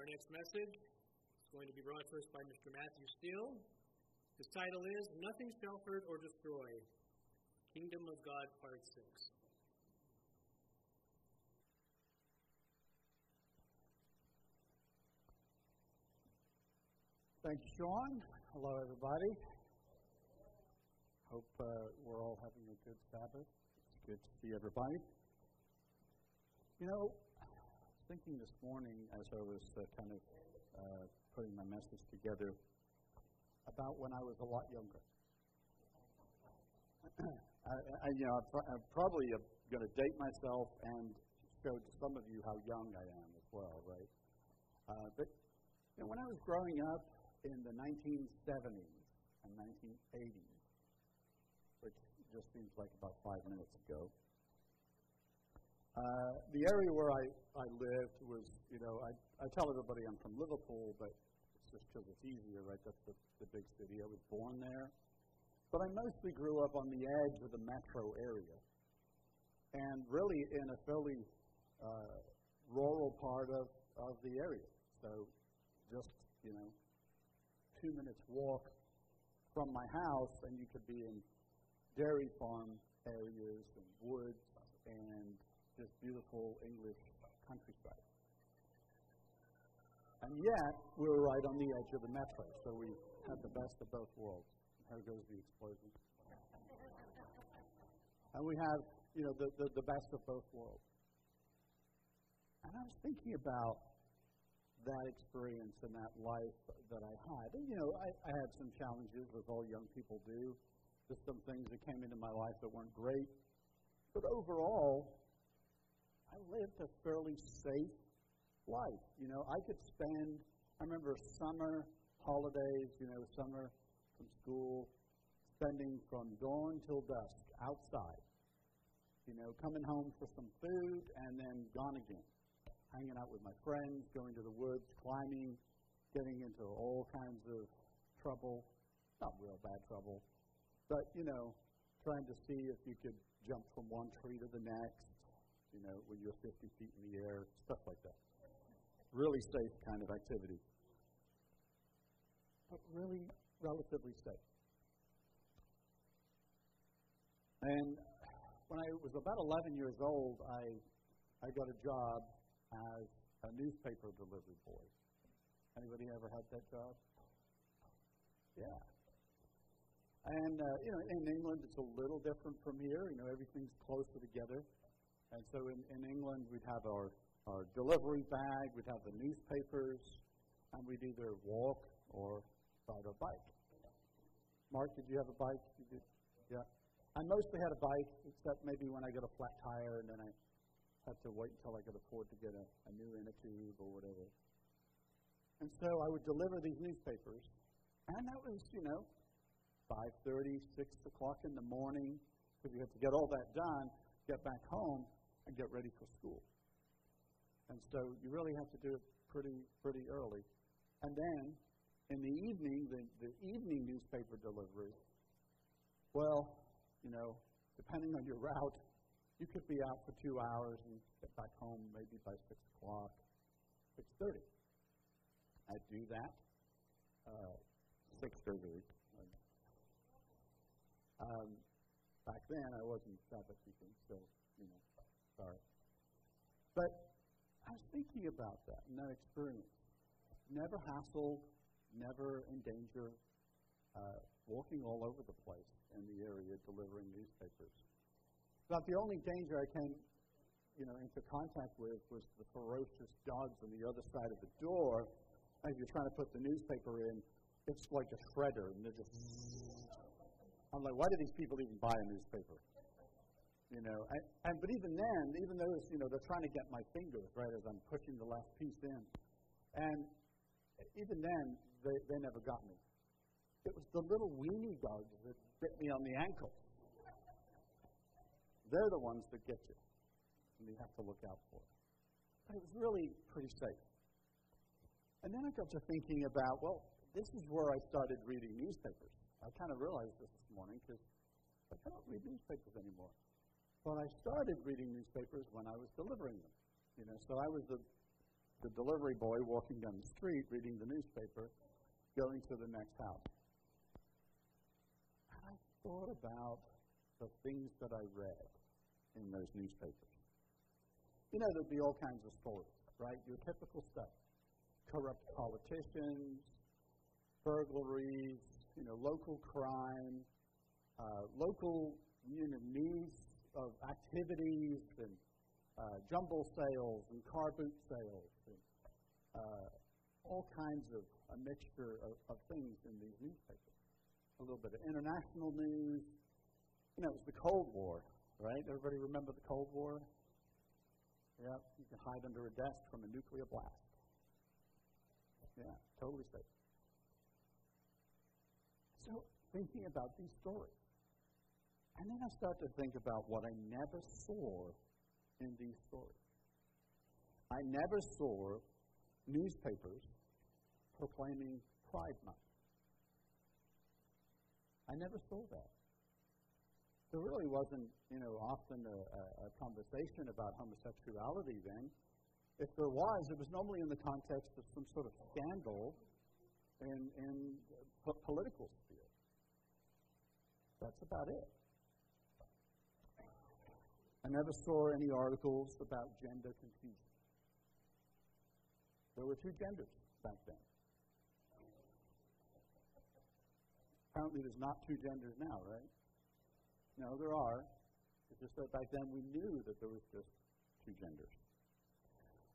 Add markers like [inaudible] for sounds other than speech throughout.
our next message. It's going to be brought to us by Mr. Matthew Steel. His title is Nothing Shall Hurt or Destroy Kingdom of God, Part 6. Thank you, Sean. Hello, everybody. Hope uh, we're all having a good Sabbath. It's good to see everybody. You know, thinking this morning as I was uh, kind of uh, putting my message together about when I was a lot younger. [clears throat] I, I, you know, I'm probably going to date myself and show to some of you how young I am as well, right? Uh, but you know, when I was growing up in the 1970s and 1980s, which just seems like about five minutes ago, uh, the area where I, I lived was, you know, I, I tell everybody I'm from Liverpool, but it's just because it's easier, right? That's the, the big city. I was born there. But I mostly grew up on the edge of the metro area. And really in a fairly uh, rural part of, of the area. So just, you know, two minutes walk from my house, and you could be in dairy farm areas and woods and this beautiful English countryside. And yet, we're right on the edge of the metro, so we had the best of both worlds. Here goes the explosion. and we have, you know, the, the, the best of both worlds. And I was thinking about that experience and that life that I had. And, you know, I, I had some challenges, as all young people do. Just some things that came into my life that weren't great. But overall, lived a fairly safe life. You know, I could spend, I remember summer holidays, you know, summer from school, spending from dawn till dusk outside. You know, coming home for some food and then gone again. Hanging out with my friends, going to the woods, climbing, getting into all kinds of trouble. Not real bad trouble, but, you know, trying to see if you could jump from one tree to the next you know, when you're 50 feet in the air, stuff like that. Really safe kind of activity. But really relatively safe. And when I was about 11 years old, I, I got a job as a newspaper delivery boy. Anybody ever had that job? Yeah. And, uh, you know, in England, it's a little different from here. You know, everything's closer together. And so in, in England, we'd have our, our delivery bag, we'd have the newspapers, and we'd either walk or ride our bike. Mark, did you have a bike? Yeah. I mostly had a bike, except maybe when I got a flat tire, and then I had to wait until I could afford to get a, a new inner tube or whatever. And so I would deliver these newspapers, and that was, you know, 5.30, 6 o'clock in the morning, because you had to get all that done, get back home, and get ready for school. And so you really have to do it pretty pretty early. And then in the evening, the, the evening newspaper delivery, well, you know, depending on your [laughs] route, you could be out for two hours and get back home maybe by six o'clock, six thirty. I'd do that. Uh, six thirty. Um, back then, I wasn't Sabbath keeping, so you know, sorry. But I was thinking about that and that experience. Never hassled, never in danger, uh, walking all over the place in the area delivering newspapers. About the only danger I came, you know, into contact with was the ferocious dogs on the other side of the door. As you're trying to put the newspaper in, it's like a shredder, and they're just. I'm like, why do these people even buy a newspaper? You know, and, and but even then, even though it's, you know they're trying to get my fingers right as I'm pushing the last piece in, and even then they they never got me. It was the little weenie dogs that bit me on the ankle. They're the ones that get you, and you have to look out for. But it was really pretty safe. And then I got to thinking about, well, this is where I started reading newspapers. I kind of realized this this morning because I don't read newspapers anymore. But I started reading newspapers when I was delivering them. You know, so I was the the delivery boy walking down the street reading the newspaper, going to the next house. And I thought about the things that I read in those newspapers. You know, there'd be all kinds of stories, right? Your typical stuff corrupt politicians, burglaries, you know, local crime, uh, local know, news of activities and uh, jumble sales and car boot sales and uh, all kinds of a mixture of, of things in these newspapers. A little bit of international news. You know, it was the Cold War, right? Everybody remember the Cold War? Yeah, you can hide under a desk from a nuclear blast. Yeah, totally safe. So, thinking about these stories. And then I start to think about what I never saw in these stories. I never saw newspapers proclaiming Pride Month. I never saw that. There really wasn't, you know, often a, a, a conversation about homosexuality then. If there was, it was normally in the context of some sort of scandal in, in political sphere. That's about it. I never saw any articles about gender confusion. There were two genders back then. Apparently, there's not two genders now, right? No, there are. It's just that back then we knew that there was just two genders.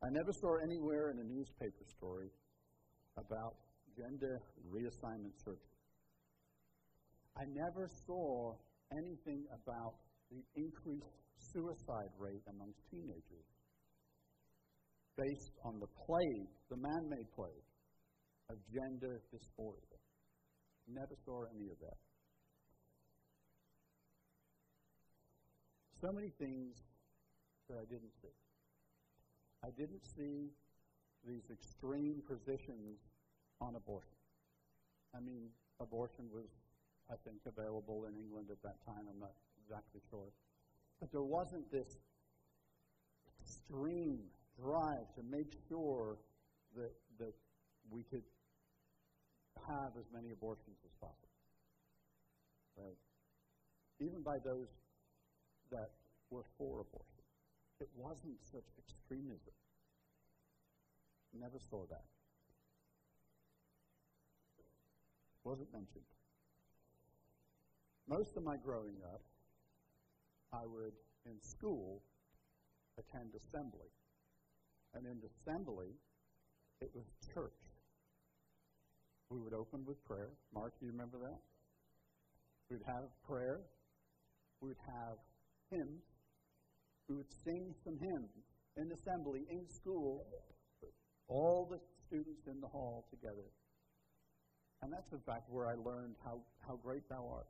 I never saw anywhere in a newspaper story about gender reassignment surgery. I never saw anything about the increased suicide rate amongst teenagers based on the plague, the man made plague of gender dysphoria. Never saw any of that. So many things that I didn't see. I didn't see these extreme positions on abortion. I mean, abortion was, I think, available in England at that time. I'm not exactly sure. But there wasn't this extreme drive to make sure that, that we could have as many abortions as possible. Right? Even by those that were for abortion. It wasn't such extremism. Never saw that. Wasn't mentioned. Most of my growing up, I would, in school, attend assembly. And in assembly, it was church. We would open with prayer. Mark, do you remember that? We'd have prayer. We'd have hymns. We would sing some hymns in assembly, in school, all the students in the hall together. And that's, in fact, where I learned how, how great thou art,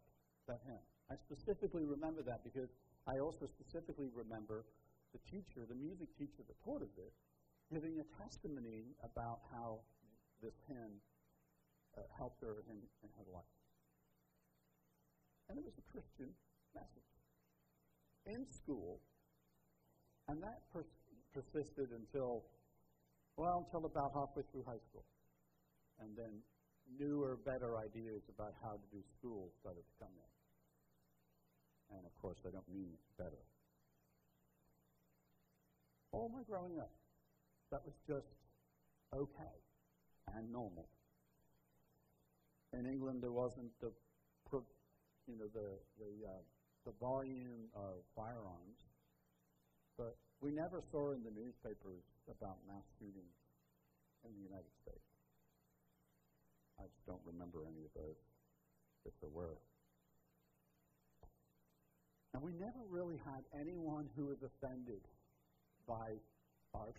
that hymn. I specifically remember that because I also specifically remember the teacher, the music teacher that taught us it, giving a testimony about how this hymn uh, helped her in, in her life. And it was a Christian message in school, and that pers- persisted until, well, until about halfway through high school. And then newer, better ideas about how to do school started to come in. And of course, I don't mean better. All my growing up, that was just okay and normal. In England, there wasn't the, you know, the the uh, the volume of firearms, but we never saw in the newspapers about mass shootings in the United States. I just don't remember any of those, if there were. And we never really had anyone who was offended by our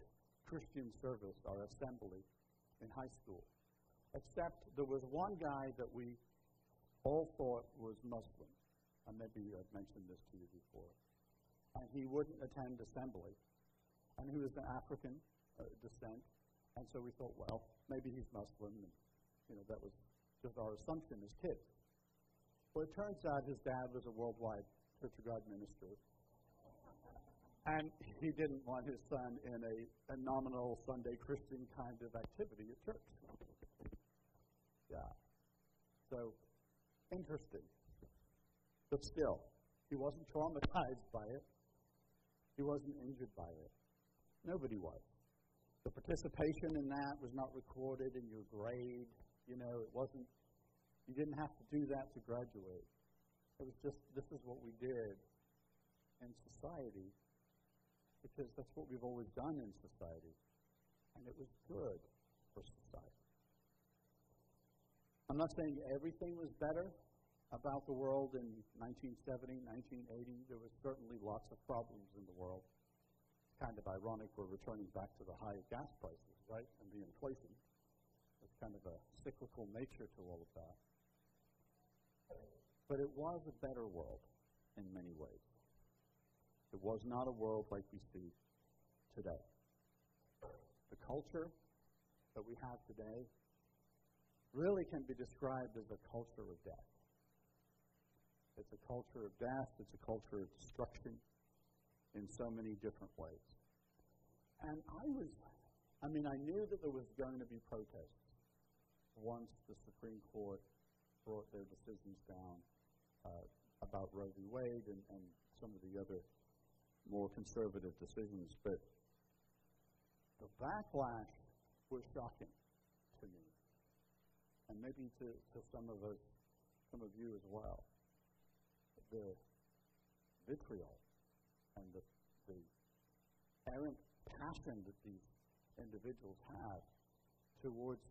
Christian service, our assembly in high school. Except there was one guy that we all thought was Muslim. And maybe I've mentioned this to you before. And he wouldn't attend assembly. And he was an African uh, descent. And so we thought, well, maybe he's Muslim. And, you know, that was just our assumption as kids. Well, it turns out his dad was a worldwide Church of God minister. And he didn't want his son in a, a nominal Sunday Christian kind of activity at church. Yeah. So, interesting. But still, he wasn't traumatized by it. He wasn't injured by it. Nobody was. The participation in that was not recorded in your grade. You know, it wasn't, you didn't have to do that to graduate. It was just, this is what we did in society because that's what we've always done in society. And it was good for society. I'm not saying everything was better about the world in 1970, 1980. There was certainly lots of problems in the world. It's kind of ironic we're returning back to the high gas prices, right? And the inflation. There's kind of a cyclical nature to all of that. But it was a better world in many ways. It was not a world like we see today. The culture that we have today really can be described as a culture of death. It's a culture of death, it's a culture of destruction in so many different ways. And I was, I mean, I knew that there was going to be protests once the Supreme Court brought their decisions down uh, about Roe v. Wade and, and some of the other more conservative decisions, but the backlash was shocking to me, and maybe to, to some of us, some of you as well. The vitriol and the, the errant passion that these individuals have towards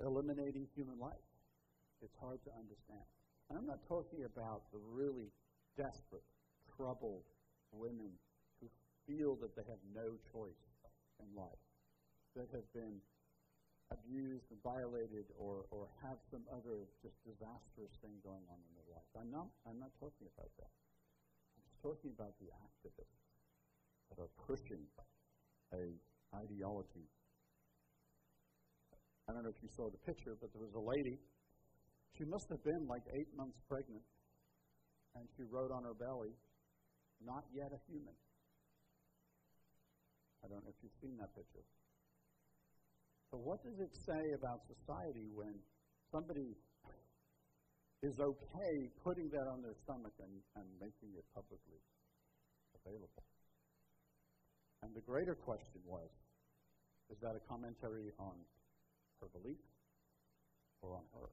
eliminating human life. It's hard to understand. And I'm not talking about the really desperate troubled women who feel that they have no choice in life, that have been abused and violated or, or have some other just disastrous thing going on in their life. I'm not, I'm not talking about that. I'm just talking about the activists that are pushing a ideology. I don't know if you saw the picture, but there was a lady. She must have been like eight months pregnant, and she wrote on her belly, not yet a human. I don't know if you've seen that picture. So, what does it say about society when somebody is okay putting that on their stomach and, and making it publicly available? And the greater question was is that a commentary on her belief or on her?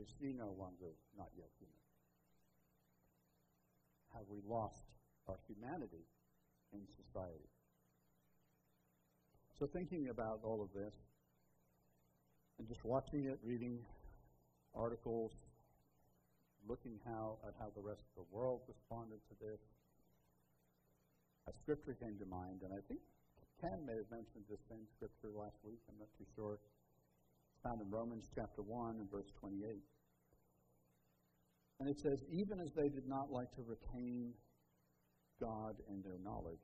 Is she no longer not yet human? have we lost our humanity in society? So, thinking about all of this, and just watching it, reading articles, looking how at how the rest of the world responded to this, a scripture came to mind, and I think Ken may have mentioned this same scripture last week. I'm not too sure. Found in Romans chapter 1 and verse 28. And it says, even as they did not like to retain God in their knowledge,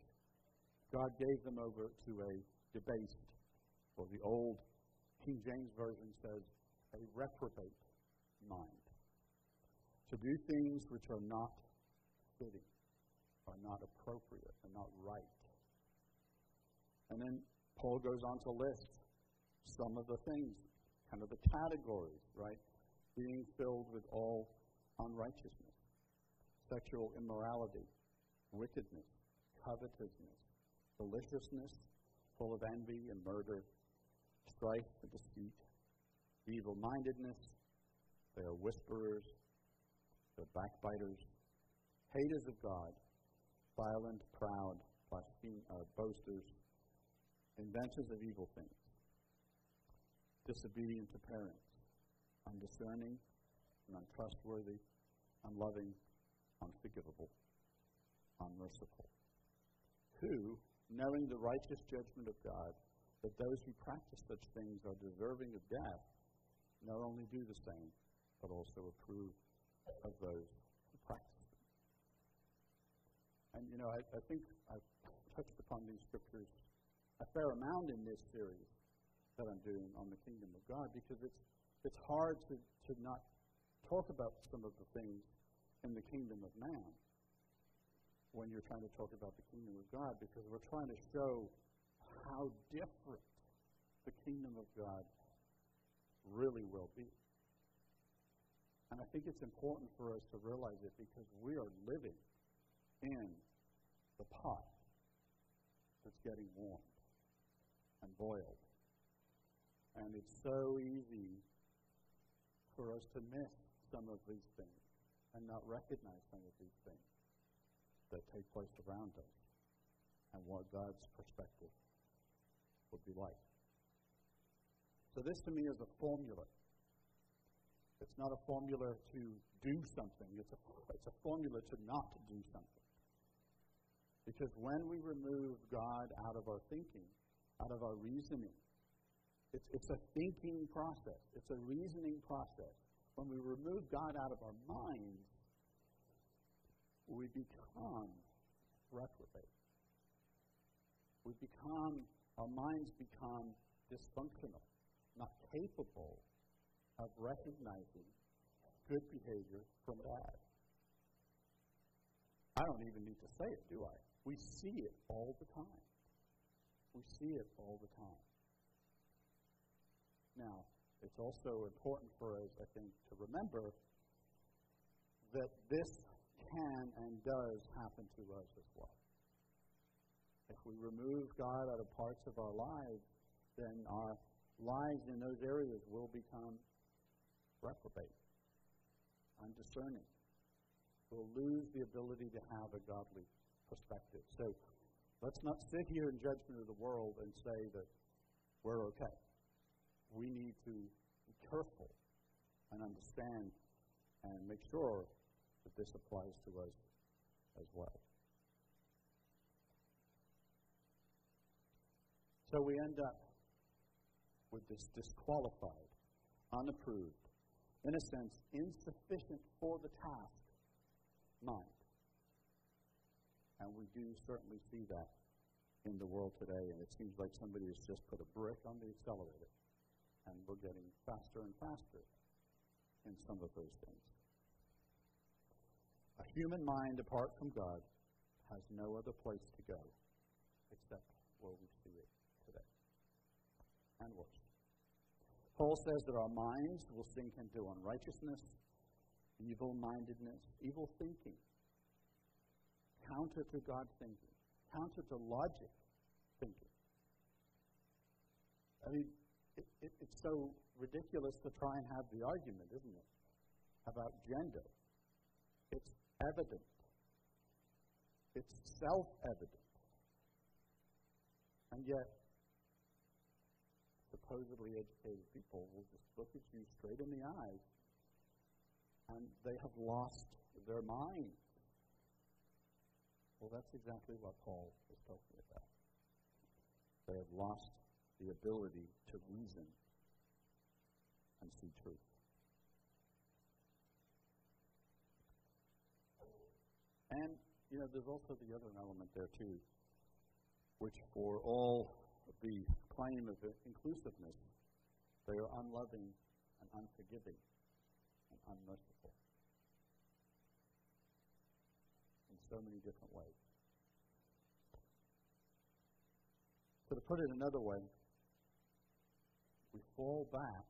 God gave them over to a debased, or the old King James Version says, a reprobate mind. To do things which are not fitting, are not appropriate, are not right. And then Paul goes on to list some of the things, kind of the categories, right? Being filled with all unrighteousness, sexual immorality, wickedness, covetousness, maliciousness, full of envy and murder, strife and deceit, evil mindedness. They are whisperers, they're backbiters, haters of God, violent, proud, uh, boasters, inventors of evil things, disobedient to parents, undiscerning, and untrustworthy, unloving, unforgivable, unmerciful. Who, knowing the righteous judgment of God, that those who practice such things are deserving of death, not only do the same, but also approve of those who practice them. And, you know, I, I think I've touched upon these scriptures a fair amount in this series that I'm doing on the kingdom of God because it's, it's hard to, to not talk about some of the things in the kingdom of man when you're trying to talk about the kingdom of God because we're trying to show how different the kingdom of God really will be. And I think it's important for us to realize it because we are living in the pot that's getting warmed and boiled. And it's so easy for us to miss some of these things and not recognize some of these things that take place around us and what God's perspective would be like. So, this to me is a formula. It's not a formula to do something, it's a, it's a formula to not do something. Because when we remove God out of our thinking, out of our reasoning, it's, it's a thinking process, it's a reasoning process. When we remove God out of our minds, we become reprobate. We become, our minds become dysfunctional, not capable of recognizing good behavior from bad. I don't even need to say it, do I? We see it all the time. We see it all the time. Now, it's also important for us, I think, to remember that this can and does happen to us as well. If we remove God out of parts of our lives, then our lives in those areas will become reprobate, undiscerning. We'll lose the ability to have a godly perspective. So let's not sit here in judgment of the world and say that we're okay. We need to be careful and understand and make sure that this applies to us as well. So we end up with this disqualified, unapproved, in a sense, insufficient for the task mind. And we do certainly see that in the world today, and it seems like somebody has just put a brick on the accelerator, and we're getting faster and faster in some of those things. A human mind apart from God has no other place to go except where we see it today and worse. Paul says that our minds will sink into unrighteousness, evil mindedness, evil thinking, counter to God thinking, counter to logic thinking. I mean, it, it, it's so ridiculous to try and have the argument, isn't it, about gender. It's evident. It's self evident. And yet, supposedly educated people will just look at you straight in the eyes and they have lost their mind. Well, that's exactly what Paul is talking about. They have lost the ability to reason and see truth. And, you know, there's also the other element there, too, which for all the claim of inclusiveness, they are unloving and unforgiving and unmerciful in so many different ways. So, to put it another way, we fall back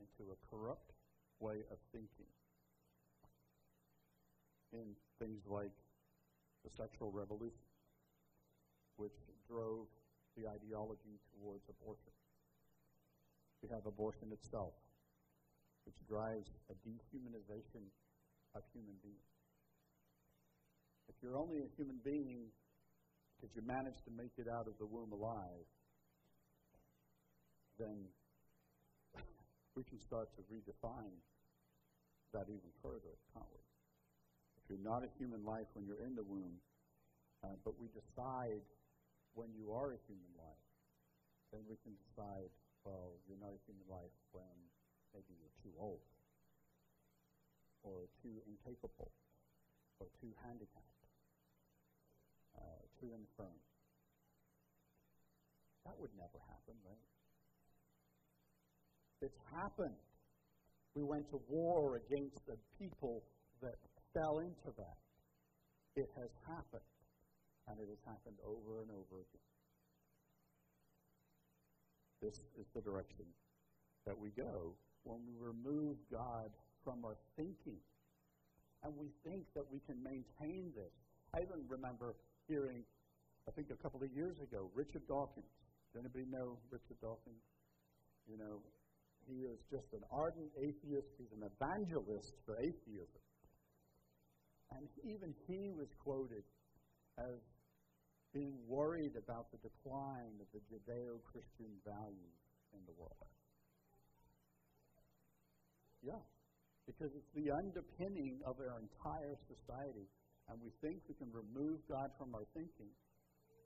into a corrupt way of thinking in things like the sexual revolution, which drove the ideology towards abortion. We have abortion itself, which drives a dehumanization of human beings. If you're only a human being because you managed to make it out of the womb alive, then we can start to redefine that even further, can't we? If you're not a human life when you're in the womb, uh, but we decide when you are a human life, then we can decide, well, you're not a human life when maybe you're too old, or too incapable, or too handicapped, uh, too infirm. That would never happen, right? It's happened. We went to war against the people that fell into that. It has happened, and it has happened over and over again. This is the direction that we go when we remove God from our thinking. And we think that we can maintain this. I even remember hearing, I think a couple of years ago, Richard Dawkins. Does anybody know Richard Dawkins? You know, he is just an ardent atheist. He's an evangelist for atheism. And even he was quoted as being worried about the decline of the Judeo Christian values in the world. Yeah, because it's the underpinning of our entire society. And we think we can remove God from our thinking,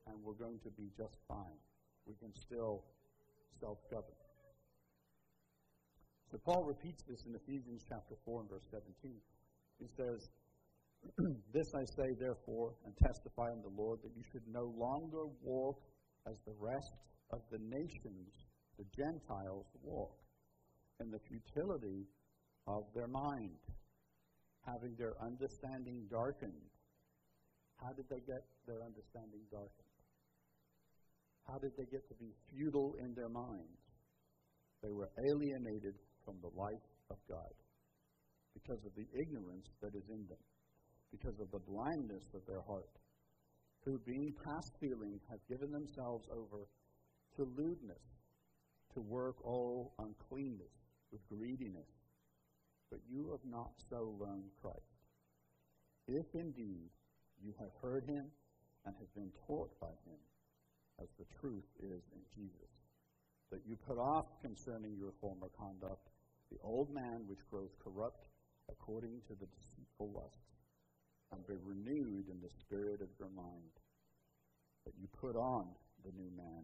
and we're going to be just fine. We can still self govern. So Paul repeats this in Ephesians chapter 4 and verse 17. He says, [clears throat] This I say, therefore, and testify in the Lord, that you should no longer walk as the rest of the nations, the Gentiles, walk, in the futility of their mind, having their understanding darkened. How did they get their understanding darkened? How did they get to be futile in their minds? They were alienated from the life of God because of the ignorance that is in them, because of the blindness of their heart, who, being past feeling, have given themselves over to lewdness, to work all uncleanness with greediness. But you have not so learned Christ. If indeed you have heard him and have been taught by him, as the truth is in Jesus, that you put off concerning your former conduct the old man which grows corrupt according to the deceitful lusts, and be renewed in the spirit of your mind, that you put on the new man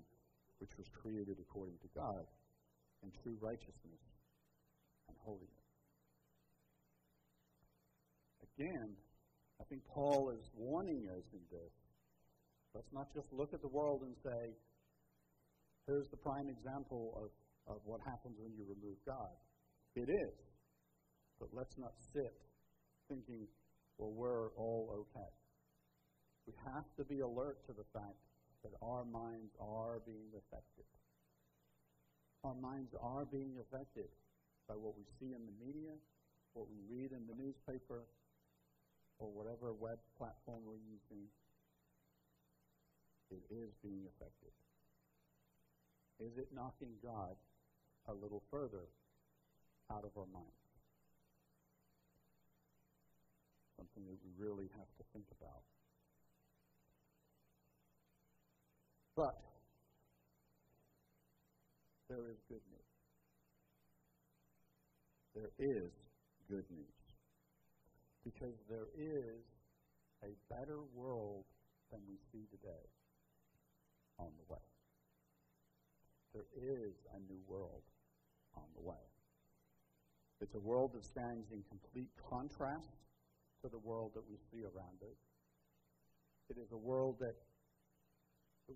which was created according to God in true righteousness and holiness. Again, I think Paul is warning us in this. Let's not just look at the world and say, here's the prime example of, of what happens when you remove God. It is. But let's not sit thinking, well, we're all okay. We have to be alert to the fact that our minds are being affected. Our minds are being affected by what we see in the media, what we read in the newspaper, or whatever web platform we're using. It is being affected. Is it knocking God a little further out of our minds. Something that we really have to think about. But there is good news. There is good news. Because there is a better world than we see today on the way. There is a new world on the way. It's a world that stands in complete contrast to the world that we see around us. It is a world that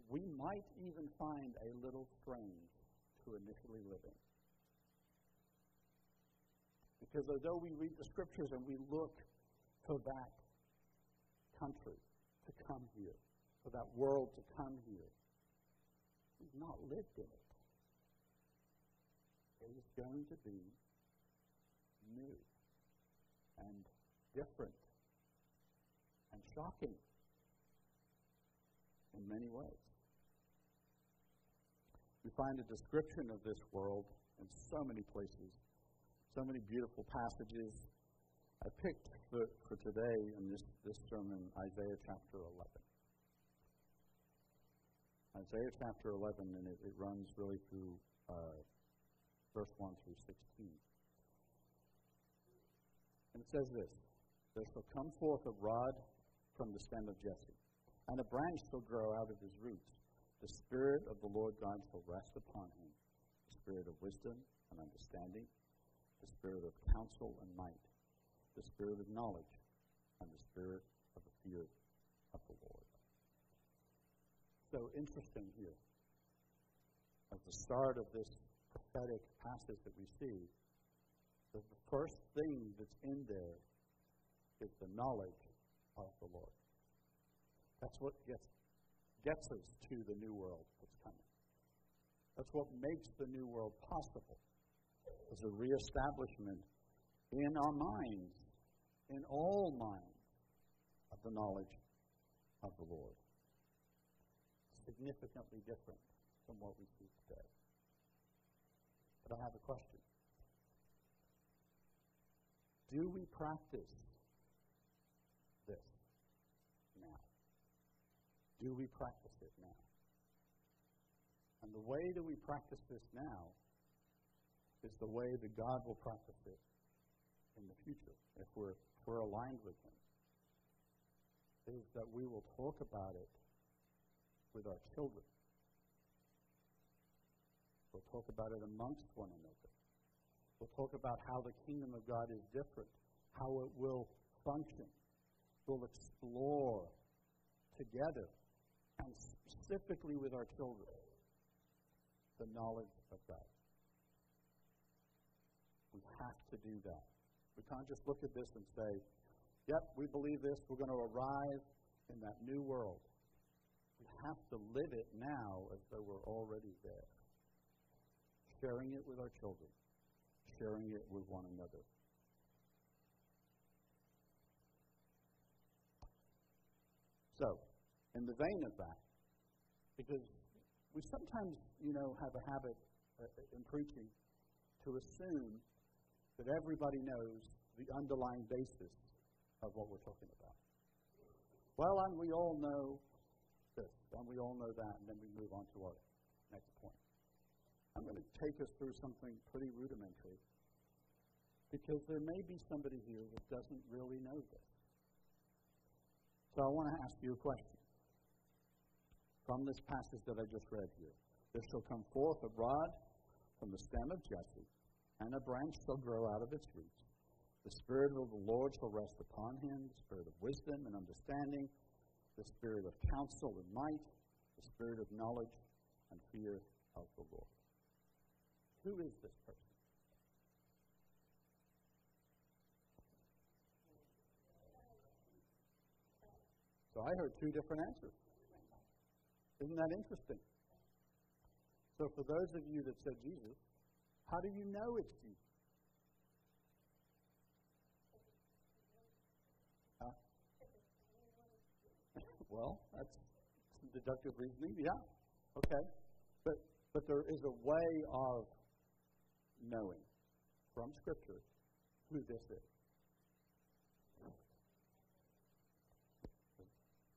we might even find a little strange to initially live in. Because although we read the scriptures and we look for that country to come here, for that world to come here, we've not lived in it. It is going to be new and different and shocking in many ways. We find a description of this world in so many places, so many beautiful passages. I picked for, for today in this, this sermon Isaiah chapter 11. Isaiah chapter 11, and it, it runs really through uh, verse 1 through 16. And it says this There shall come forth a rod from the stem of Jesse, and a branch shall grow out of his roots. The Spirit of the Lord God shall rest upon him the Spirit of wisdom and understanding, the Spirit of counsel and might, the Spirit of knowledge, and the Spirit of the fear of the Lord. So interesting here. At the start of this prophetic passage that we see, the first thing that's in there is the knowledge of the Lord. That's what gets, gets us to the new world that's coming. That's what makes the new world possible. Is a reestablishment in our minds, in all minds, of the knowledge of the Lord. Significantly different from what we see today. But I have a question. Do we practice this now? Do we practice it now? And the way that we practice this now is the way that God will practice it in the future if we're, if we're aligned with Him. Is that we will talk about it with our children. We'll talk about it amongst one another. We'll talk about how the kingdom of God is different, how it will function. We'll explore together, and specifically with our children, the knowledge of God. We have to do that. We can't just look at this and say, yep, we believe this, we're going to arrive in that new world. We have to live it now as though we're already there, sharing it with our children, sharing it with one another. So, in the vein of that, because we sometimes, you know, have a habit uh, in preaching to assume that everybody knows the underlying basis of what we're talking about. Well, and we all know this, and we all know that, and then we move on to our next point. I'm going to take us through something pretty rudimentary because there may be somebody here that doesn't really know this. So I want to ask you a question from this passage that I just read here. There shall come forth a rod from the stem of Jesse, and a branch shall grow out of its roots. The Spirit of the Lord shall rest upon him, the Spirit of wisdom and understanding, the Spirit of counsel and might, the Spirit of knowledge and fear of the Lord. Who is this person? So I heard two different answers. Isn't that interesting? So, for those of you that said Jesus, how do you know it's Jesus? Huh? [laughs] well, that's deductive reasoning. Yeah. Okay. But but there is a way of knowing from Scripture who this is.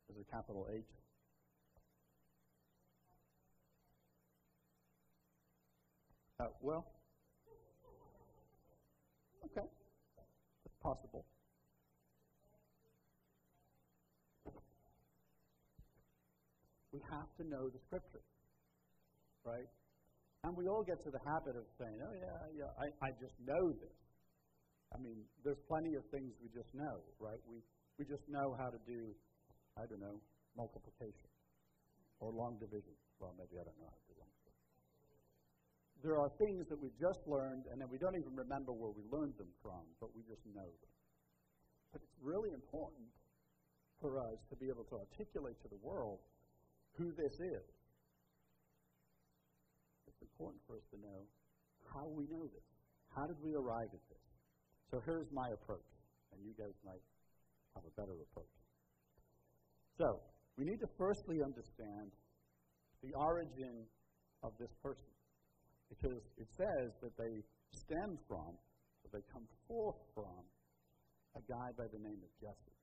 Is it capital H? Uh, well, okay, it's possible. We have to know the Scripture, right? And we all get to the habit of saying, "Oh yeah, yeah, I, I just know this." I mean, there's plenty of things we just know, right? We we just know how to do, I don't know, multiplication or long division. Well, maybe I don't know how to do long division. there are things that we just learned and then we don't even remember where we learned them from, but we just know them. But it's really important for us to be able to articulate to the world who this is. It's important for us to know how we know this. How did we arrive at this? So here's my approach, and you guys might have a better approach. So, we need to firstly understand the origin of this person. Because it says that they stem from, that they come forth from, a guy by the name of Jesse.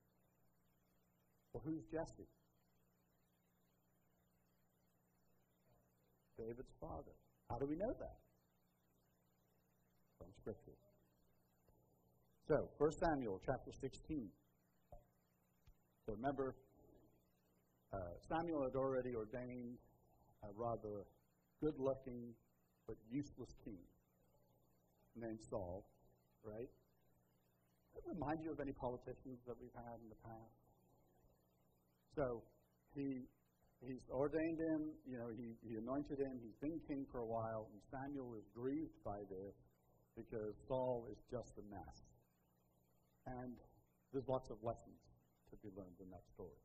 Well, who's Jesse? David's father. How do we know that? From Scripture. So, 1 Samuel chapter 16. So remember, uh, Samuel had already ordained a rather good looking but useless king named Saul, right? Does that remind you of any politicians that we've had in the past? So he he's ordained him, you know, he, he anointed him, he's been king for a while, and Samuel is grieved by this because Saul is just a mess. And there's lots of lessons to be learned in that story.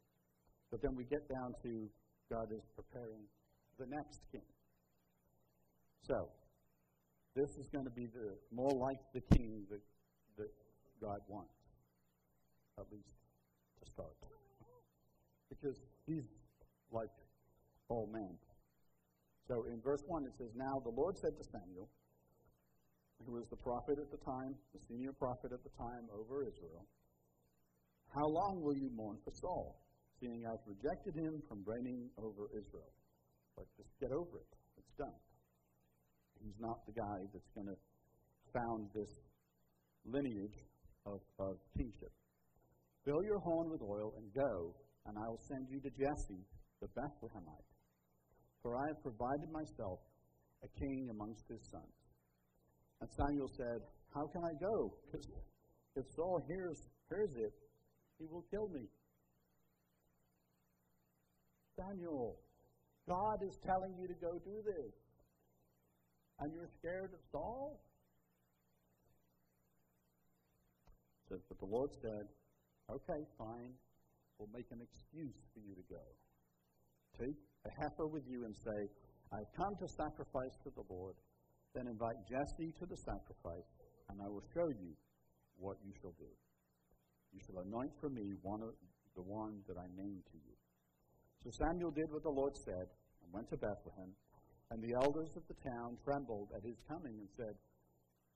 But then we get down to God is preparing the next king. So, this is going to be the more like the king that, that God wants, at least to start. Because he's like all men. So in verse 1 it says, Now the Lord said to Samuel, who was the prophet at the time, the senior prophet at the time over Israel, How long will you mourn for Saul, seeing I've rejected him from reigning over Israel? But just get over it. It's done. He's not the guy that's going to found this lineage of, of kingship. Fill your horn with oil and go, and I will send you to Jesse the Bethlehemite. For I have provided myself a king amongst his sons. And Samuel said, How can I go? Because if Saul hears, hears it, he will kill me. Samuel, God is telling you to go do this. And you're scared of Saul? Says, but the Lord said, Okay, fine. We'll make an excuse for you to go. Take a heifer with you and say, I've come to sacrifice to the Lord. Then invite Jesse to the sacrifice, and I will show you what you shall do. You shall anoint for me one of the one that I name to you. So Samuel did what the Lord said and went to Bethlehem. And the elders of the town trembled at his coming and said,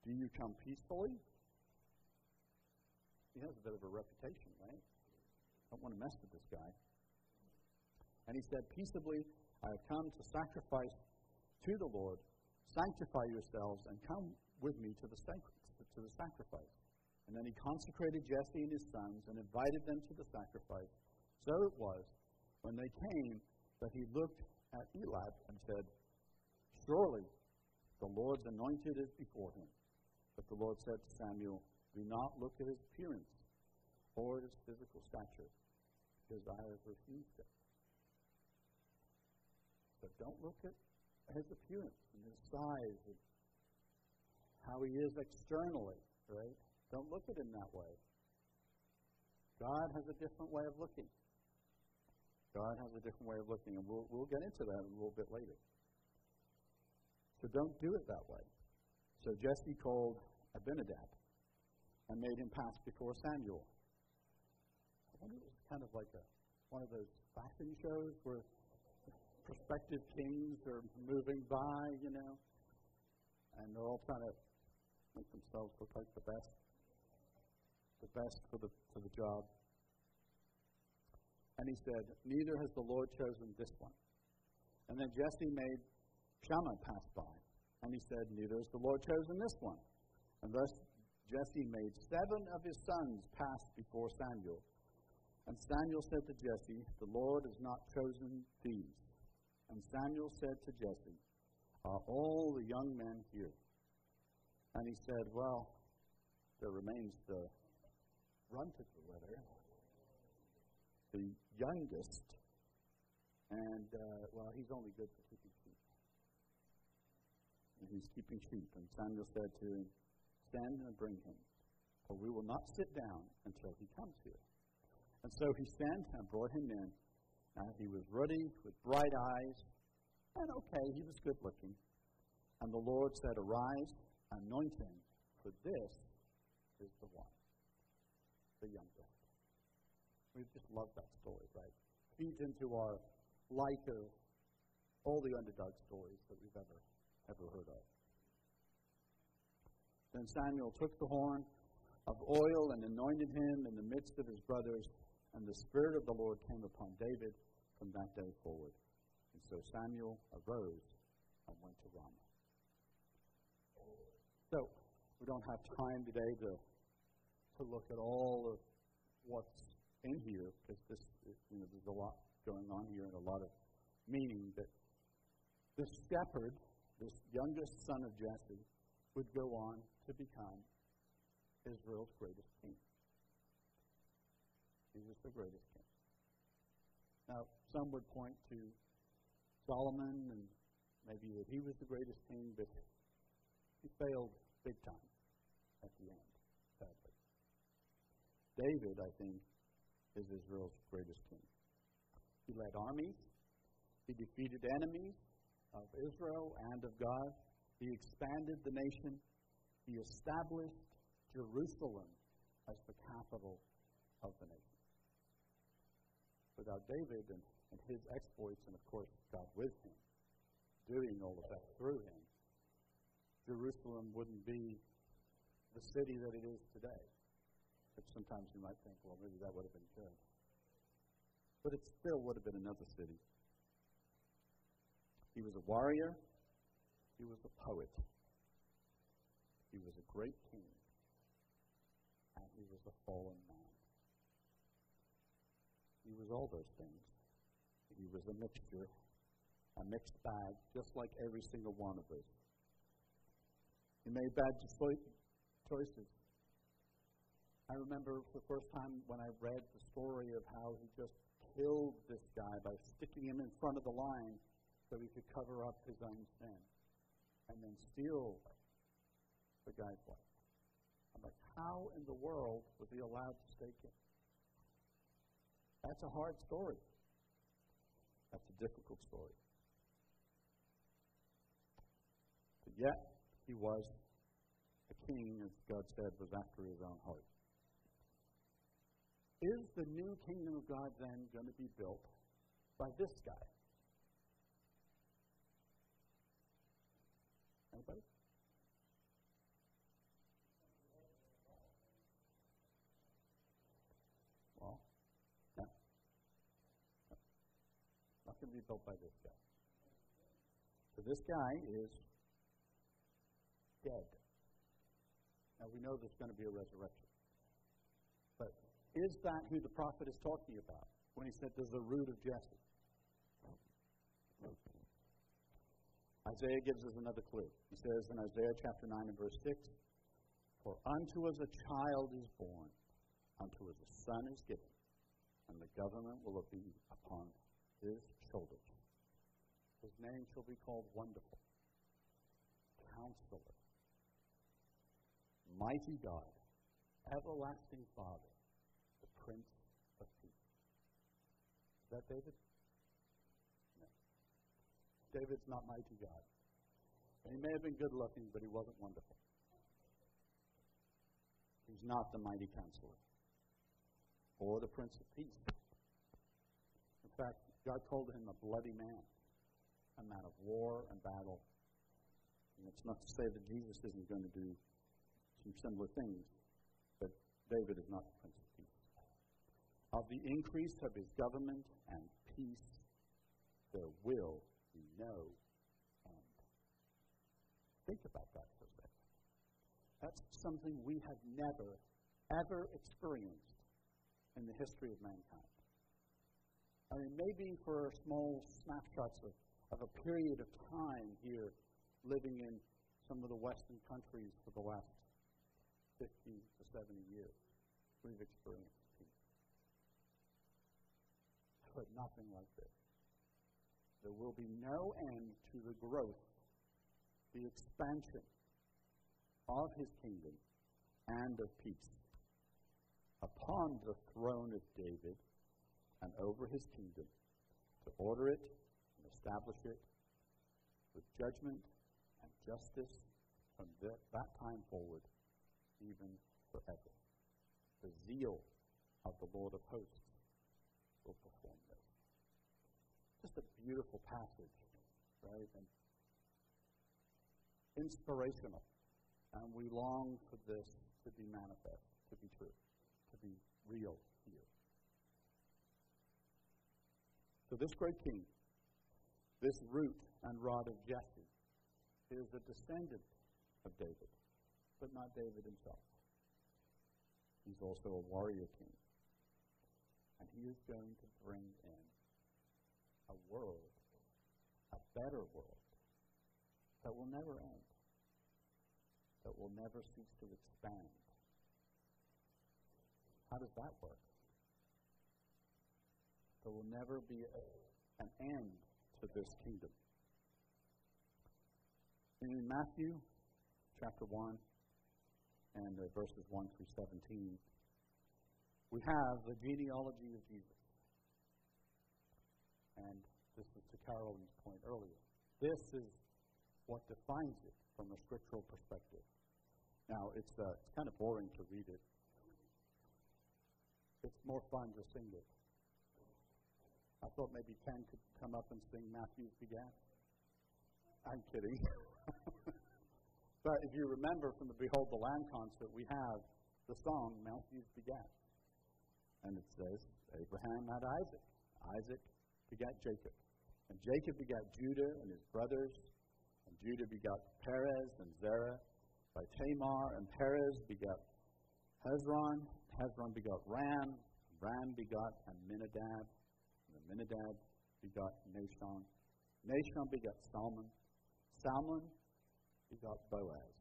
Do you come peacefully? He has a bit of a reputation, right? Don't want to mess with this guy. And he said, Peaceably, I have come to sacrifice to the Lord. Sanctify yourselves and come with me to the, to the sacrifice. And then he consecrated Jesse and his sons and invited them to the sacrifice. So it was, when they came, that he looked at Eliab and said, Surely the Lord's anointed is before him. But the Lord said to Samuel, Do not look at his appearance or at his physical stature, because I have refused it. But don't look at his appearance and his size and how he is externally, right? Don't look at him that way. God has a different way of looking. God has a different way of looking, and we'll, we'll get into that a little bit later. So don't do it that way. So Jesse called Abinadab and made him pass before Samuel. I wonder it was kind of like a, one of those fashion shows where prospective kings are moving by, you know, and they're all trying to make themselves look like the best, the best for the for the job. And he said, Neither has the Lord chosen this one. And then Jesse made Shammah passed by. And he said, Neither has the Lord chosen this one. And thus Jesse made seven of his sons pass before Samuel. And Samuel said to Jesse, The Lord has not chosen these. And Samuel said to Jesse, Are all the young men here? And he said, Well, there remains the runt of the litter, the youngest, and, uh, well, he's only good for keeping and he's keeping sheep. And Samuel said to him, Stand and bring him, for we will not sit down until he comes here. And so he sent and brought him in. And he was ruddy, with bright eyes, and okay, he was good looking. And the Lord said, Arise, anoint him, for this is the one, the young youngest. We just love that story, right? Feeds into our like of all the underdog stories that we've ever ever heard of. Then Samuel took the horn of oil and anointed him in the midst of his brothers, and the Spirit of the Lord came upon David from that day forward. And so Samuel arose and went to Ramah. So, we don't have time today to, to look at all of what's in here, because this, you know, there's a lot going on here and a lot of meaning. But this shepherd this youngest son of Jesse, would go on to become Israel's greatest king. Was the greatest king. Now, some would point to Solomon and maybe that he was the greatest king, but he failed big time at the end, sadly. David, I think, is Israel's greatest king. He led armies. He defeated enemies of Israel and of God. He expanded the nation. He established Jerusalem as the capital of the nation. Without David and, and his exploits, and of course God with him, doing all of that through him, Jerusalem wouldn't be the city that it is today. But sometimes you might think, well, maybe that would have been good. But it still would have been another city. He was a warrior. He was a poet. He was a great king. And he was a fallen man. He was all those things. He was a mixture, a mixed bag, just like every single one of us. He made bad choices. I remember the first time when I read the story of how he just killed this guy by sticking him in front of the line so he could cover up his own sin and then steal the guy's life. I'm like, how in the world was he allowed to stay? That's a hard story. That's a difficult story. But yet, he was a king, as God said, was after his own heart. Is the new kingdom of God then going to be built by this guy? Anybody? Well, no. no. Built by this guy. So this guy is dead. Now we know there's going to be a resurrection. But is that who the prophet is talking about when he said there's a root of Jesse? Isaiah gives us another clue. He says in Isaiah chapter 9 and verse 6 For unto us a child is born, unto us a son is given, and the government will be upon his shoulders. His name shall be called Wonderful, Counselor, Mighty God, Everlasting Father, the Prince of Peace. Is that David? No. David's not mighty God. He may have been good looking, but he wasn't wonderful. He's not the mighty counselor or the Prince of Peace. God called him a bloody man, a man of war and battle. And it's not to say that Jesus isn't going to do some similar things, but David is not the Prince of Peace. Of the increase of his government and peace, there will be no end. Think about that for a second. That's something we have never, ever experienced in the history of mankind. I mean, maybe for small snapshots of, of a period of time here living in some of the Western countries for the last 50 to 70 years, we've experienced peace. But nothing like this. There will be no end to the growth, the expansion of his kingdom and of peace upon the throne of David and over his kingdom to order it and establish it with judgment and justice from that time forward even forever. The zeal of the Lord of hosts will perform this. Just a beautiful passage, right? And inspirational. And we long for this to be manifest, to be true, to be real here. So, this great king, this root and rod of Jesse, is a descendant of David but not David himself. He's also a warrior king. And he is going to bring in a world, a better world, that will never end, that will never cease to expand. How does that work? There will never be a, an end to this kingdom. In Matthew chapter 1, and uh, verses 1 through 17, we have the genealogy of Jesus. And this is to Carolyn's point earlier. This is what defines it from a scriptural perspective. Now, it's, uh, it's kind of boring to read it. It's more fun to sing it. I thought maybe Ken could come up and sing Matthew's Begat. I'm kidding. [laughs] but if you remember from the Behold the Lamb concert, we have the song Matthew's Begat. And it says, Abraham had Isaac. Isaac begat Jacob. And Jacob begat Judah and his brothers. And Judah begat Perez and Zerah by Tamar. And Perez begat Hezron. Hezron begot Ram. Ram begot Amminadab. And Amminadab begot Nahshon. Nahshon begot Salmon. Salmon begot Boaz.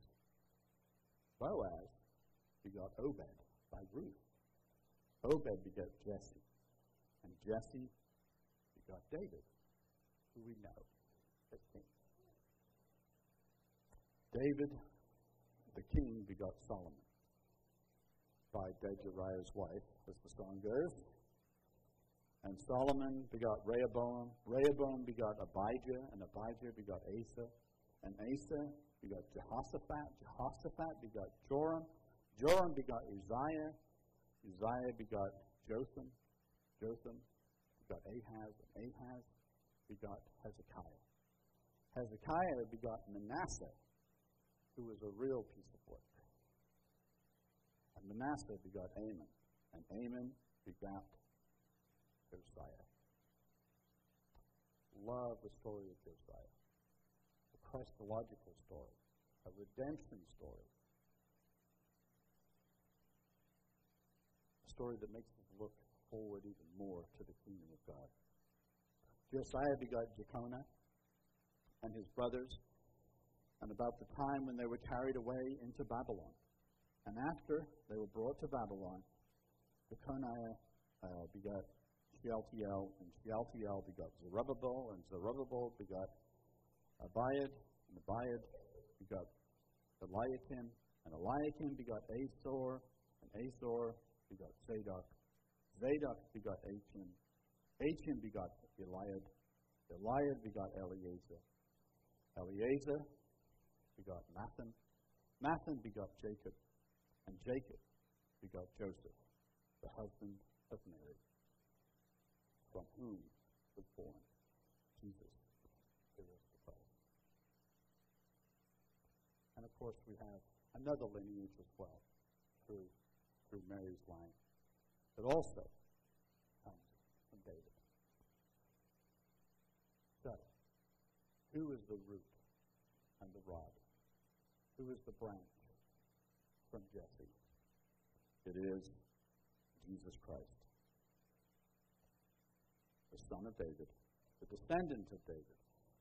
Boaz begot Obed by Ruth. Obed begot Jesse. And Jesse begot David, who we know as king. David, the king, begot Solomon by dead Uriah's wife, as the song goes. And Solomon begot Rehoboam. Rehoboam begot Abijah, and Abijah begot Asa. And Asa begot Jehoshaphat. Jehoshaphat begot Joram. Joram begot Uzziah. Uzziah begot Jotham. Jotham begot Ahaz. And Ahaz begot Hezekiah. Hezekiah begot Manasseh, who was a real piece of work. And Manasseh begot Amon. And Amon begot Josiah. Love the story of Josiah. A Christological story. A redemption story. A story that makes us look forward even more to the kingdom of God. Josiah begot Jeconiah and his brothers, and about the time when they were carried away into Babylon. And after they were brought to Babylon, Jeconiah uh, begot Shealtiel, and Shealtiel begot Zerubbabel, and Zerubbabel begot Abiad, and Abiad begot Eliakim, and Eliakim begot Azor, and Azor begot Zadok. Zadok begot Achim. Achim begot Eliad. Eliad begot Eleazar. Eleazar begot Matthan. Matthan begot Jacob. And Jacob begot Joseph, the husband of Mary, from whom was born Jesus, the Christ. And of course, we have another lineage as well through, through Mary's line that also comes from David. So, who is the root and the rod? Who is the branch from Jesse? It is Jesus Christ, the son of David, the descendant of David,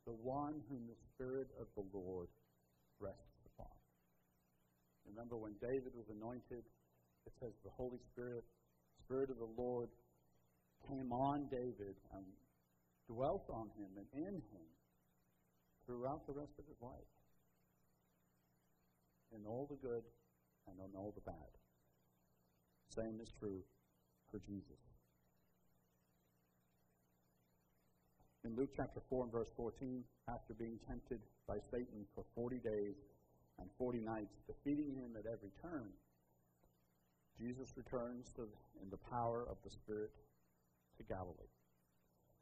the one whom the Spirit of the Lord rests upon. Remember when David was anointed, it says the Holy Spirit, Spirit of the Lord came on David and dwelt on him and in him throughout the rest of his life. In all the good and in all the bad. Same is true for Jesus. In Luke chapter 4 and verse 14, after being tempted by Satan for 40 days and 40 nights, defeating him at every turn, Jesus returns to, in the power of the Spirit to Galilee.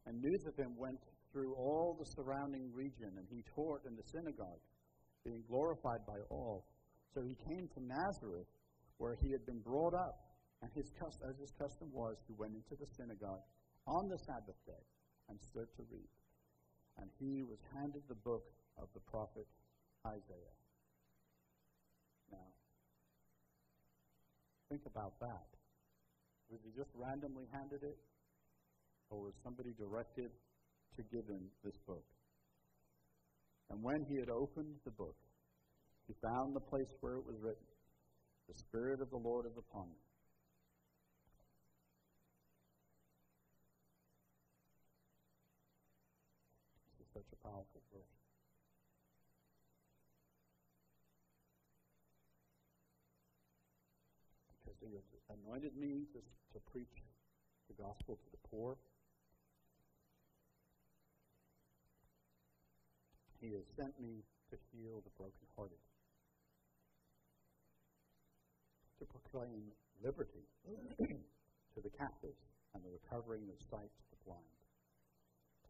And news of him went through all the surrounding region, and he taught in the synagogue, being glorified by all. So he came to Nazareth, where he had been brought up, and his as his custom was, he went into the synagogue on the Sabbath day and stood to read. And he was handed the book of the prophet Isaiah. Now, think about that. Was he just randomly handed it? Or was somebody directed to give him this book? And when he had opened the book, he found the place where it was written, The Spirit of the Lord is upon me. This is such powerful verse. Because he has anointed me to, to preach the gospel to the poor. He has sent me to heal the brokenhearted, to proclaim liberty [clears throat] to the captives and the recovering of sight to the blind,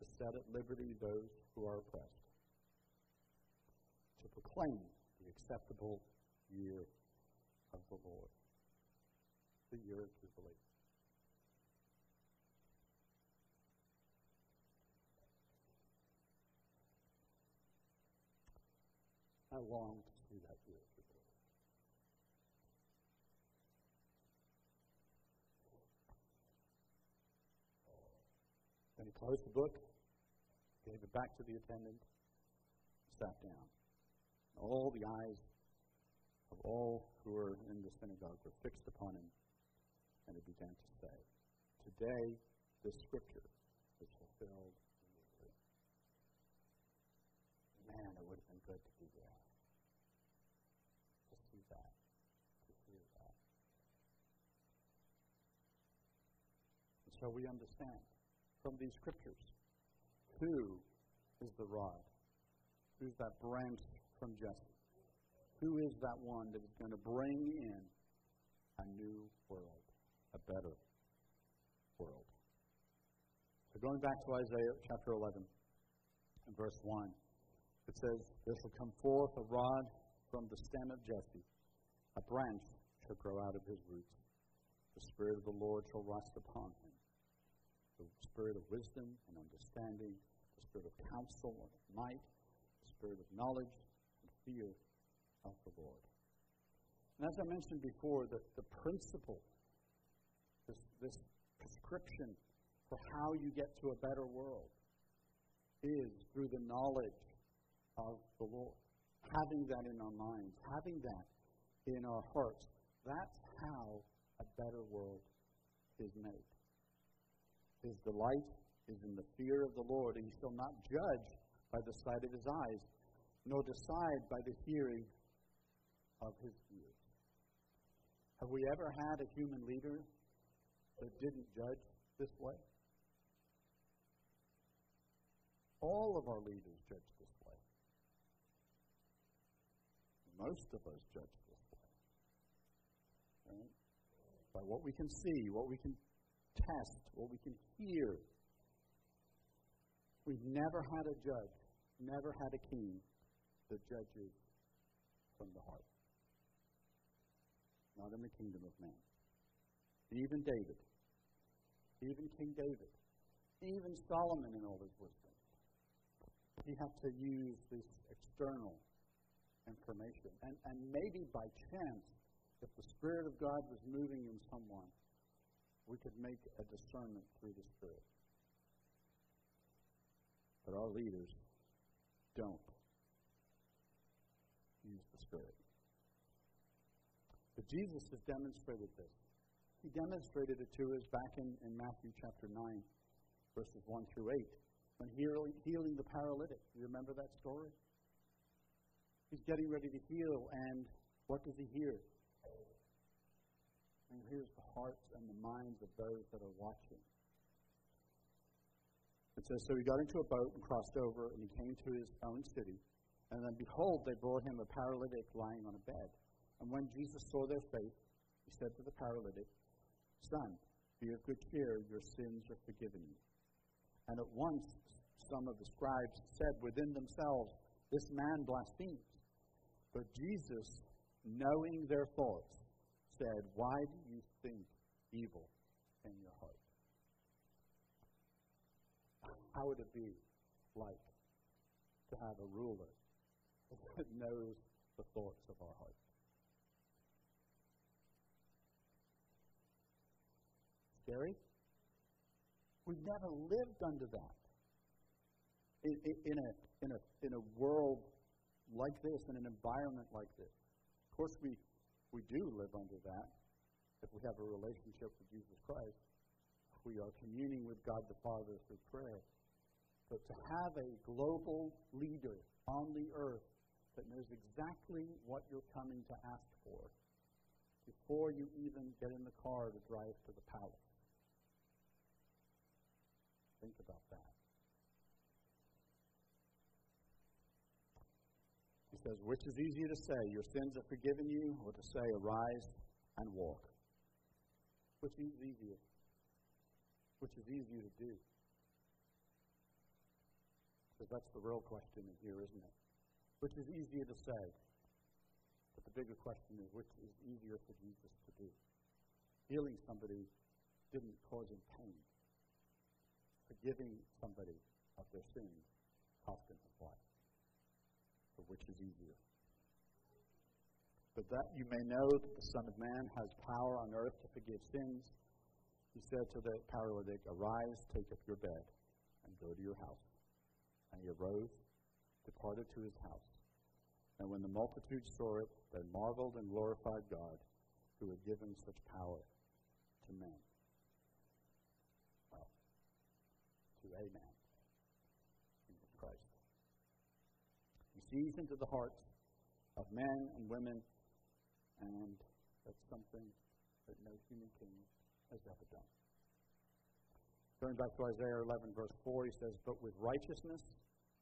to set at liberty those who are oppressed, to proclaim the acceptable year of the Lord, the year of Jubilee. I long to see that year of Jubilee. He closed the book, gave it back to the attendant, sat down. All the eyes of all who were in the synagogue were fixed upon him, and he began to say, Today this scripture is fulfilled. Man, it would have been good to be there. To see that. To hear that. And so we understand from these scriptures who is the rod? Who's that branch from Jesse? Who is that one that is going to bring in a new world, a better world? So going back to Isaiah chapter 11 and verse 1, it says, There shall come forth a rod from the stem of Jesse, a branch shall grow out of his roots. The Spirit of the Lord shall rest upon him the spirit of wisdom and understanding, the spirit of counsel and might, the spirit of knowledge and fear of the Lord. And as I mentioned before, the, the principle, this, this prescription for how you get to a better world, is through the knowledge of the Lord. Having that in our minds, having that in our hearts. That's how a better world is made. His delight is in the fear of the Lord, and he shall not judge by the sight of his eyes, nor decide by the hearing of his ears. Have we ever had a human leader that didn't judge this way? All of our leaders judge this way. Most of us judge this way. Right? By what we can see, what we can test, what we can hear. We've never had a judge, never had a king that judges from the heart. Not in the kingdom of man. Even David, even King David, even Solomon in all his wisdom, he had to use this external information. And, and maybe by chance, if the Spirit of God was moving in someone, we could make a discernment through the Spirit. But our leaders don't use the Spirit. But Jesus has demonstrated this. He demonstrated it to us back in, in Matthew chapter 9, verses 1 through 8, when healing, healing the paralytic. You remember that story? He's getting ready to heal, and what does he hear? And hears the hearts and the minds of those that are watching. It says, So he got into a boat and crossed over, and he came to his own city. And then, behold, they brought him a paralytic lying on a bed. And when Jesus saw their faith, he said to the paralytic, Son, be of good cheer, your sins are forgiven you. And at once some of the scribes said within themselves, This man blasphemes. But Jesus, knowing their thoughts, said, Why do you think evil in your heart? How would it be like to have a ruler [laughs] that knows the thoughts of our hearts? Scary? We've never lived under that. In, in, a, in, a, in a world like this, in an environment like this. Of course, we, we do live under that if we have a relationship with Jesus Christ. We are communing with God the Father through prayer. But to have a global leader on the earth that knows exactly what you're coming to ask for before you even get in the car to drive to the palace. Think about that. He says, Which is easier to say, Your sins are forgiven you, or to say, Arise and walk? Which is easier? Which is easier to do? Because that's the real question here, isn't it? Which is easier to say? But the bigger question is, which is easier for Jesus to do? Healing somebody didn't cause him pain. Forgiving somebody of their sins cost him his life. So which is easier? But that you may know that the Son of Man has power on earth to forgive sins. He said to the paralytic, Arise, take up your bed, and go to your house. And he arose, departed to his house. And when the multitude saw it, they marveled and glorified God, who had given such power to men. Well, to a man, Jesus Christ. He sees into the hearts of men and women, and that's something that no human king has ever done. Turning back to Isaiah 11, verse 4, he says, But with righteousness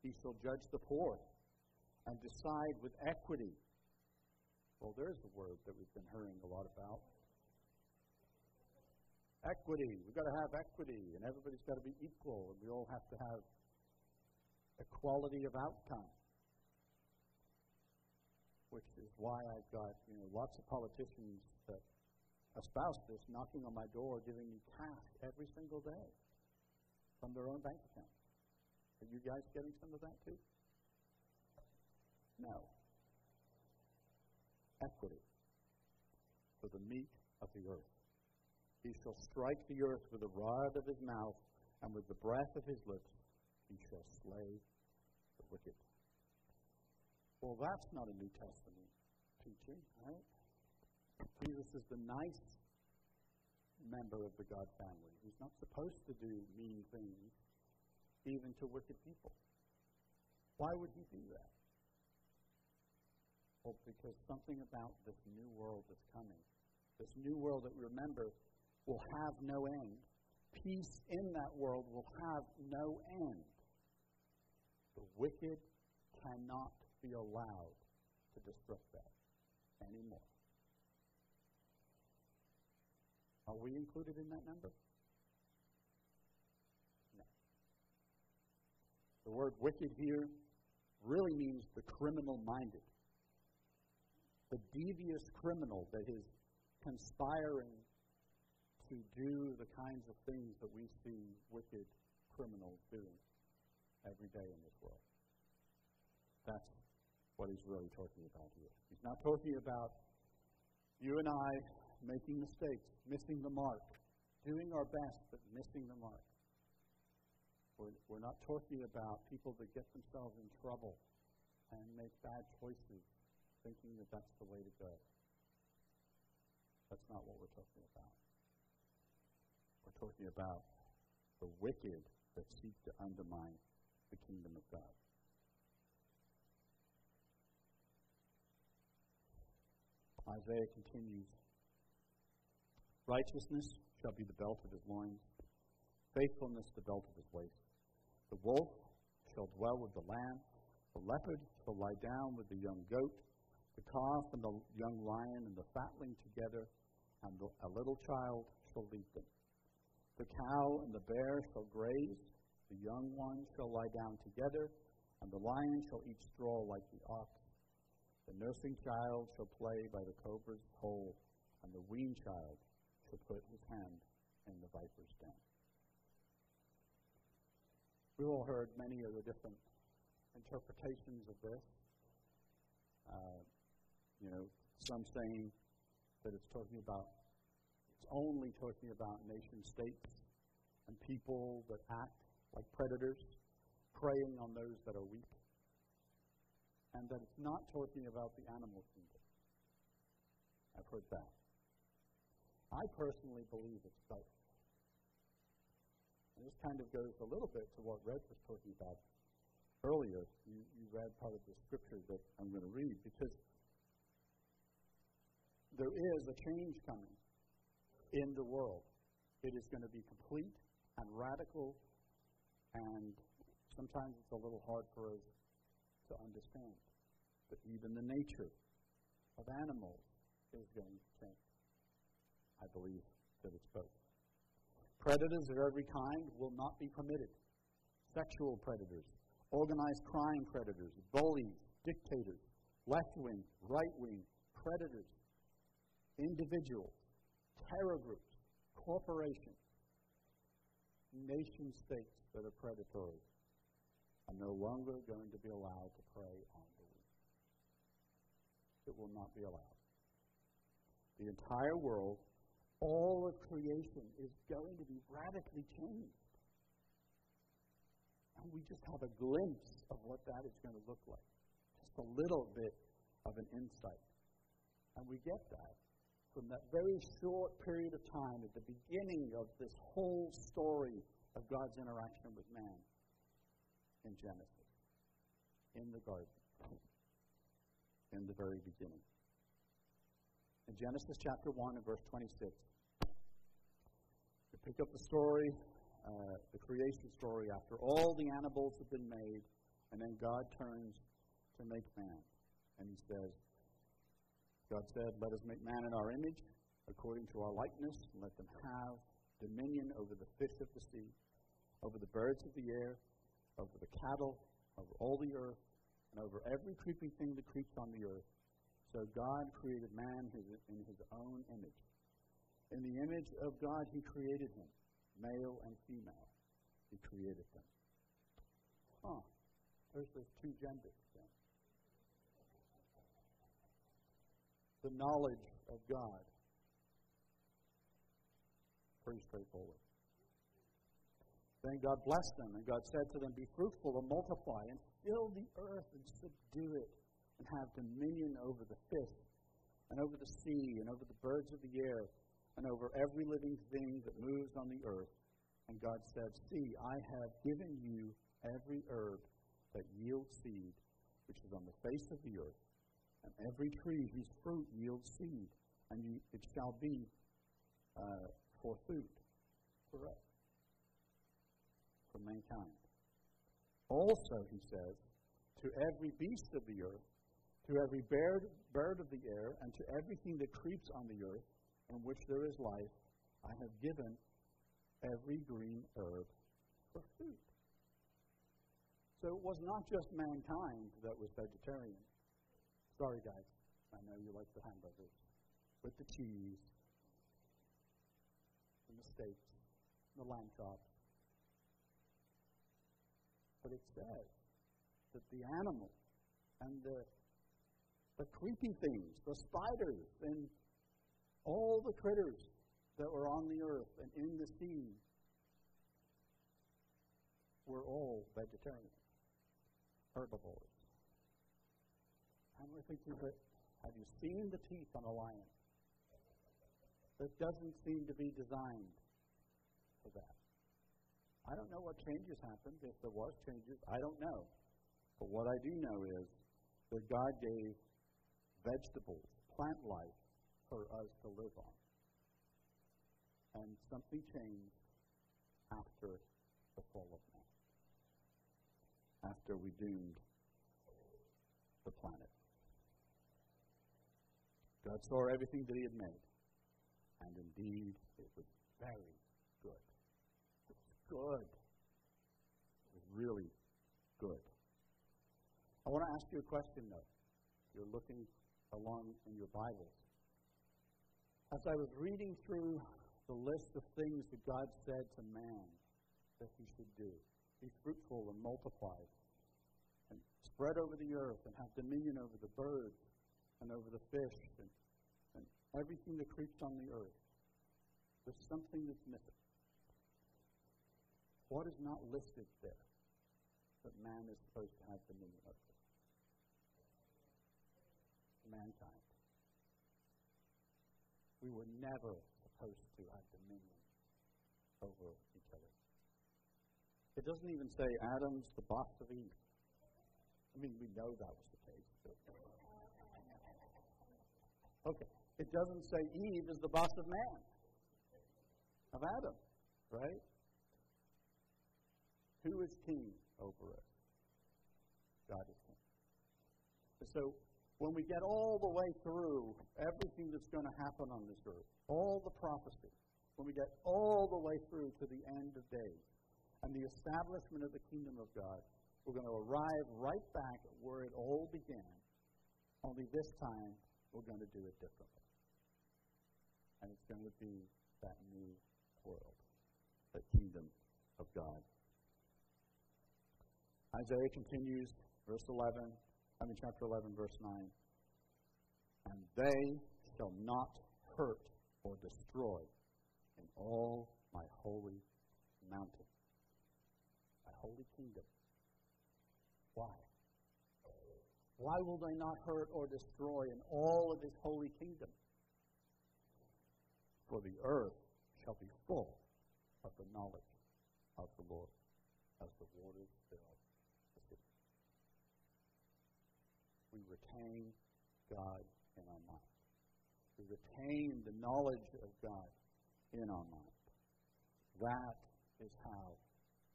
he shall judge the poor and decide with equity. Well, there's the word that we've been hearing a lot about. Equity. We've got to have equity, and everybody's got to be equal, and we all have to have equality of outcome. Which is why I've got you know lots of politicians that espouse this knocking on my door, giving me cash every single day from their own bank account. Are you guys getting some of that too? No. Equity for the meat of the earth. He shall strike the earth with the rod of his mouth, and with the breath of his lips he shall slay the wicked. Well, that's not a New Testament teaching, right? Jesus is the nice member of the God family. who's not supposed to do mean things, even to wicked people. Why would he do that? Well, because something about this new world that's coming, this new world that we remember will have no end. Peace in that world will have no end. The wicked cannot be allowed to disrupt that anymore. Are we included in that number? No. The word wicked here really means the criminal minded. The devious criminal that is conspiring to do the kinds of things that we see wicked criminals doing every day in this world. That's what he's really talking about here. He's not talking about you and I making mistakes, missing the mark, doing our best but missing the mark. We're, we're not talking about people that get themselves in trouble and make bad choices thinking that that's the way to go. That's not what we're talking about. We're talking about the wicked that seek to undermine the kingdom of God. Isaiah continues Righteousness shall be the belt of his loins, faithfulness the belt of his waist. The wolf shall dwell with the lamb, the leopard shall lie down with the young goat, the calf and the young lion and the fatling together, and the, a little child shall lead them. The cow and the bear shall graze, the young ones shall lie down together, and the lion shall eat straw like the ox. The nursing child shall play by the cobra's hole, and the weaned child to put his hand in the viper's den. We've all heard many of the different interpretations of this. Uh, you know, some saying that it's talking about, it's only talking about nation states and people that act like predators, preying on those that are weak, and that it's not talking about the animal kingdom. I've heard that. I personally believe it's both. And this kind of goes a little bit to what Red was talking about earlier. You, you read part of the scripture that I'm going to read because there is a change coming in the world. It is going to be complete and radical, and sometimes it's a little hard for us to understand. But even the nature of animals is going to change. I believe that it's both. Predators of every kind will not be permitted. Sexual predators, organized crime predators, bullies, dictators, left wing, right wing, predators, individuals, terror groups, corporations, nation states that are predatory are no longer going to be allowed to prey on the weak. It will not be allowed. The entire world, all of creation, is going to be radically changed. And we just have a glimpse of what that is going to look like. Just a little bit of an insight. And we get that from that very short period of time at the beginning of this whole story of God's interaction with man in Genesis, in the garden, in the very beginning. In Genesis chapter 1 and verse 26, we pick up the story, uh, the creation story, after all the animals have been made, and then God turns to make man. And he says, God said, Let us make man in our image, according to our likeness, and let them have dominion over the fish of the sea, over the birds of the air, over the cattle, over all the earth, and over every creeping thing that creeps on the earth. So God created man in his own image. In the image of God, he created him, male and female. He created them. Huh. There's those two genders then. The knowledge of God. Pretty straightforward. Then God blessed them, and God said to them, Be fruitful and multiply, and fill the earth and subdue it, and have dominion over the fish, and over the sea, and over the birds of the air, and over every living thing that moves on the earth. And God said, See, I have given you every herb that yields seed, which is on the face of the earth, and every tree whose fruit yields seed, and you, it shall be uh, for food. Correct for mankind. Also, he says, to every beast of the earth, to every bird, bird of the air, and to everything that creeps on the earth, in which there is life, I have given every green herb for food. So it was not just mankind that was vegetarian. Sorry, guys. I know you like the hamburgers with the cheese and the steaks and the lamb chops but it says that the animals and the, the creepy things, the spiders, and all the critters that were on the earth and in the sea were all vegetarian, herbivores. And we're thinking that, have you seen the teeth on a lion? That doesn't seem to be designed for that. I don't know what changes happened. If there was changes, I don't know. But what I do know is that God gave vegetables, plant life, for us to live on. And something changed after the fall of man, after we doomed the planet. God saw everything that He had made, and indeed it was very good It was good. It was really good. I want to ask you a question, though. You're looking along in your Bibles. As I was reading through the list of things that God said to man that he should do be fruitful and multiply, and spread over the earth, and have dominion over the birds, and over the fish, and, and everything that creeps on the earth. There's something that's missing. What is not listed there that man is supposed to have dominion over? Mankind. We were never supposed to have dominion over each other. It doesn't even say Adam's the boss of Eve. I mean, we know that was the case. okay. It doesn't say Eve is the boss of man, of Adam, right? Who is king over us? God is king. So when we get all the way through everything that's going to happen on this earth, all the prophecy, when we get all the way through to the end of days and the establishment of the kingdom of God, we're going to arrive right back at where it all began, only this time we're going to do it differently. And it's going to be that new world, the kingdom of God. Isaiah continues, verse 11, I mean, chapter 11, verse 9. And they shall not hurt or destroy in all my holy mountain, my holy kingdom. Why? Why will they not hurt or destroy in all of his holy kingdom? For the earth shall be full of the knowledge of the Lord as the waters fill the sea. We retain God in our mind. Retain the knowledge of God in our mind. That is how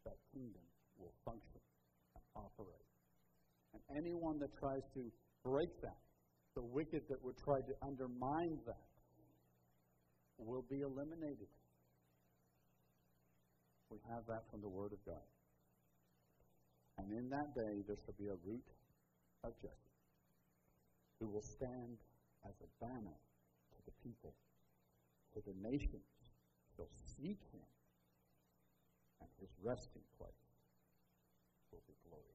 that kingdom will function and operate. And anyone that tries to break that, the wicked that would try to undermine that, will be eliminated. We have that from the Word of God. And in that day there shall be a root of Jesse, who will stand as a banner to the people, for the nations shall seek him, and his resting place will be glorious.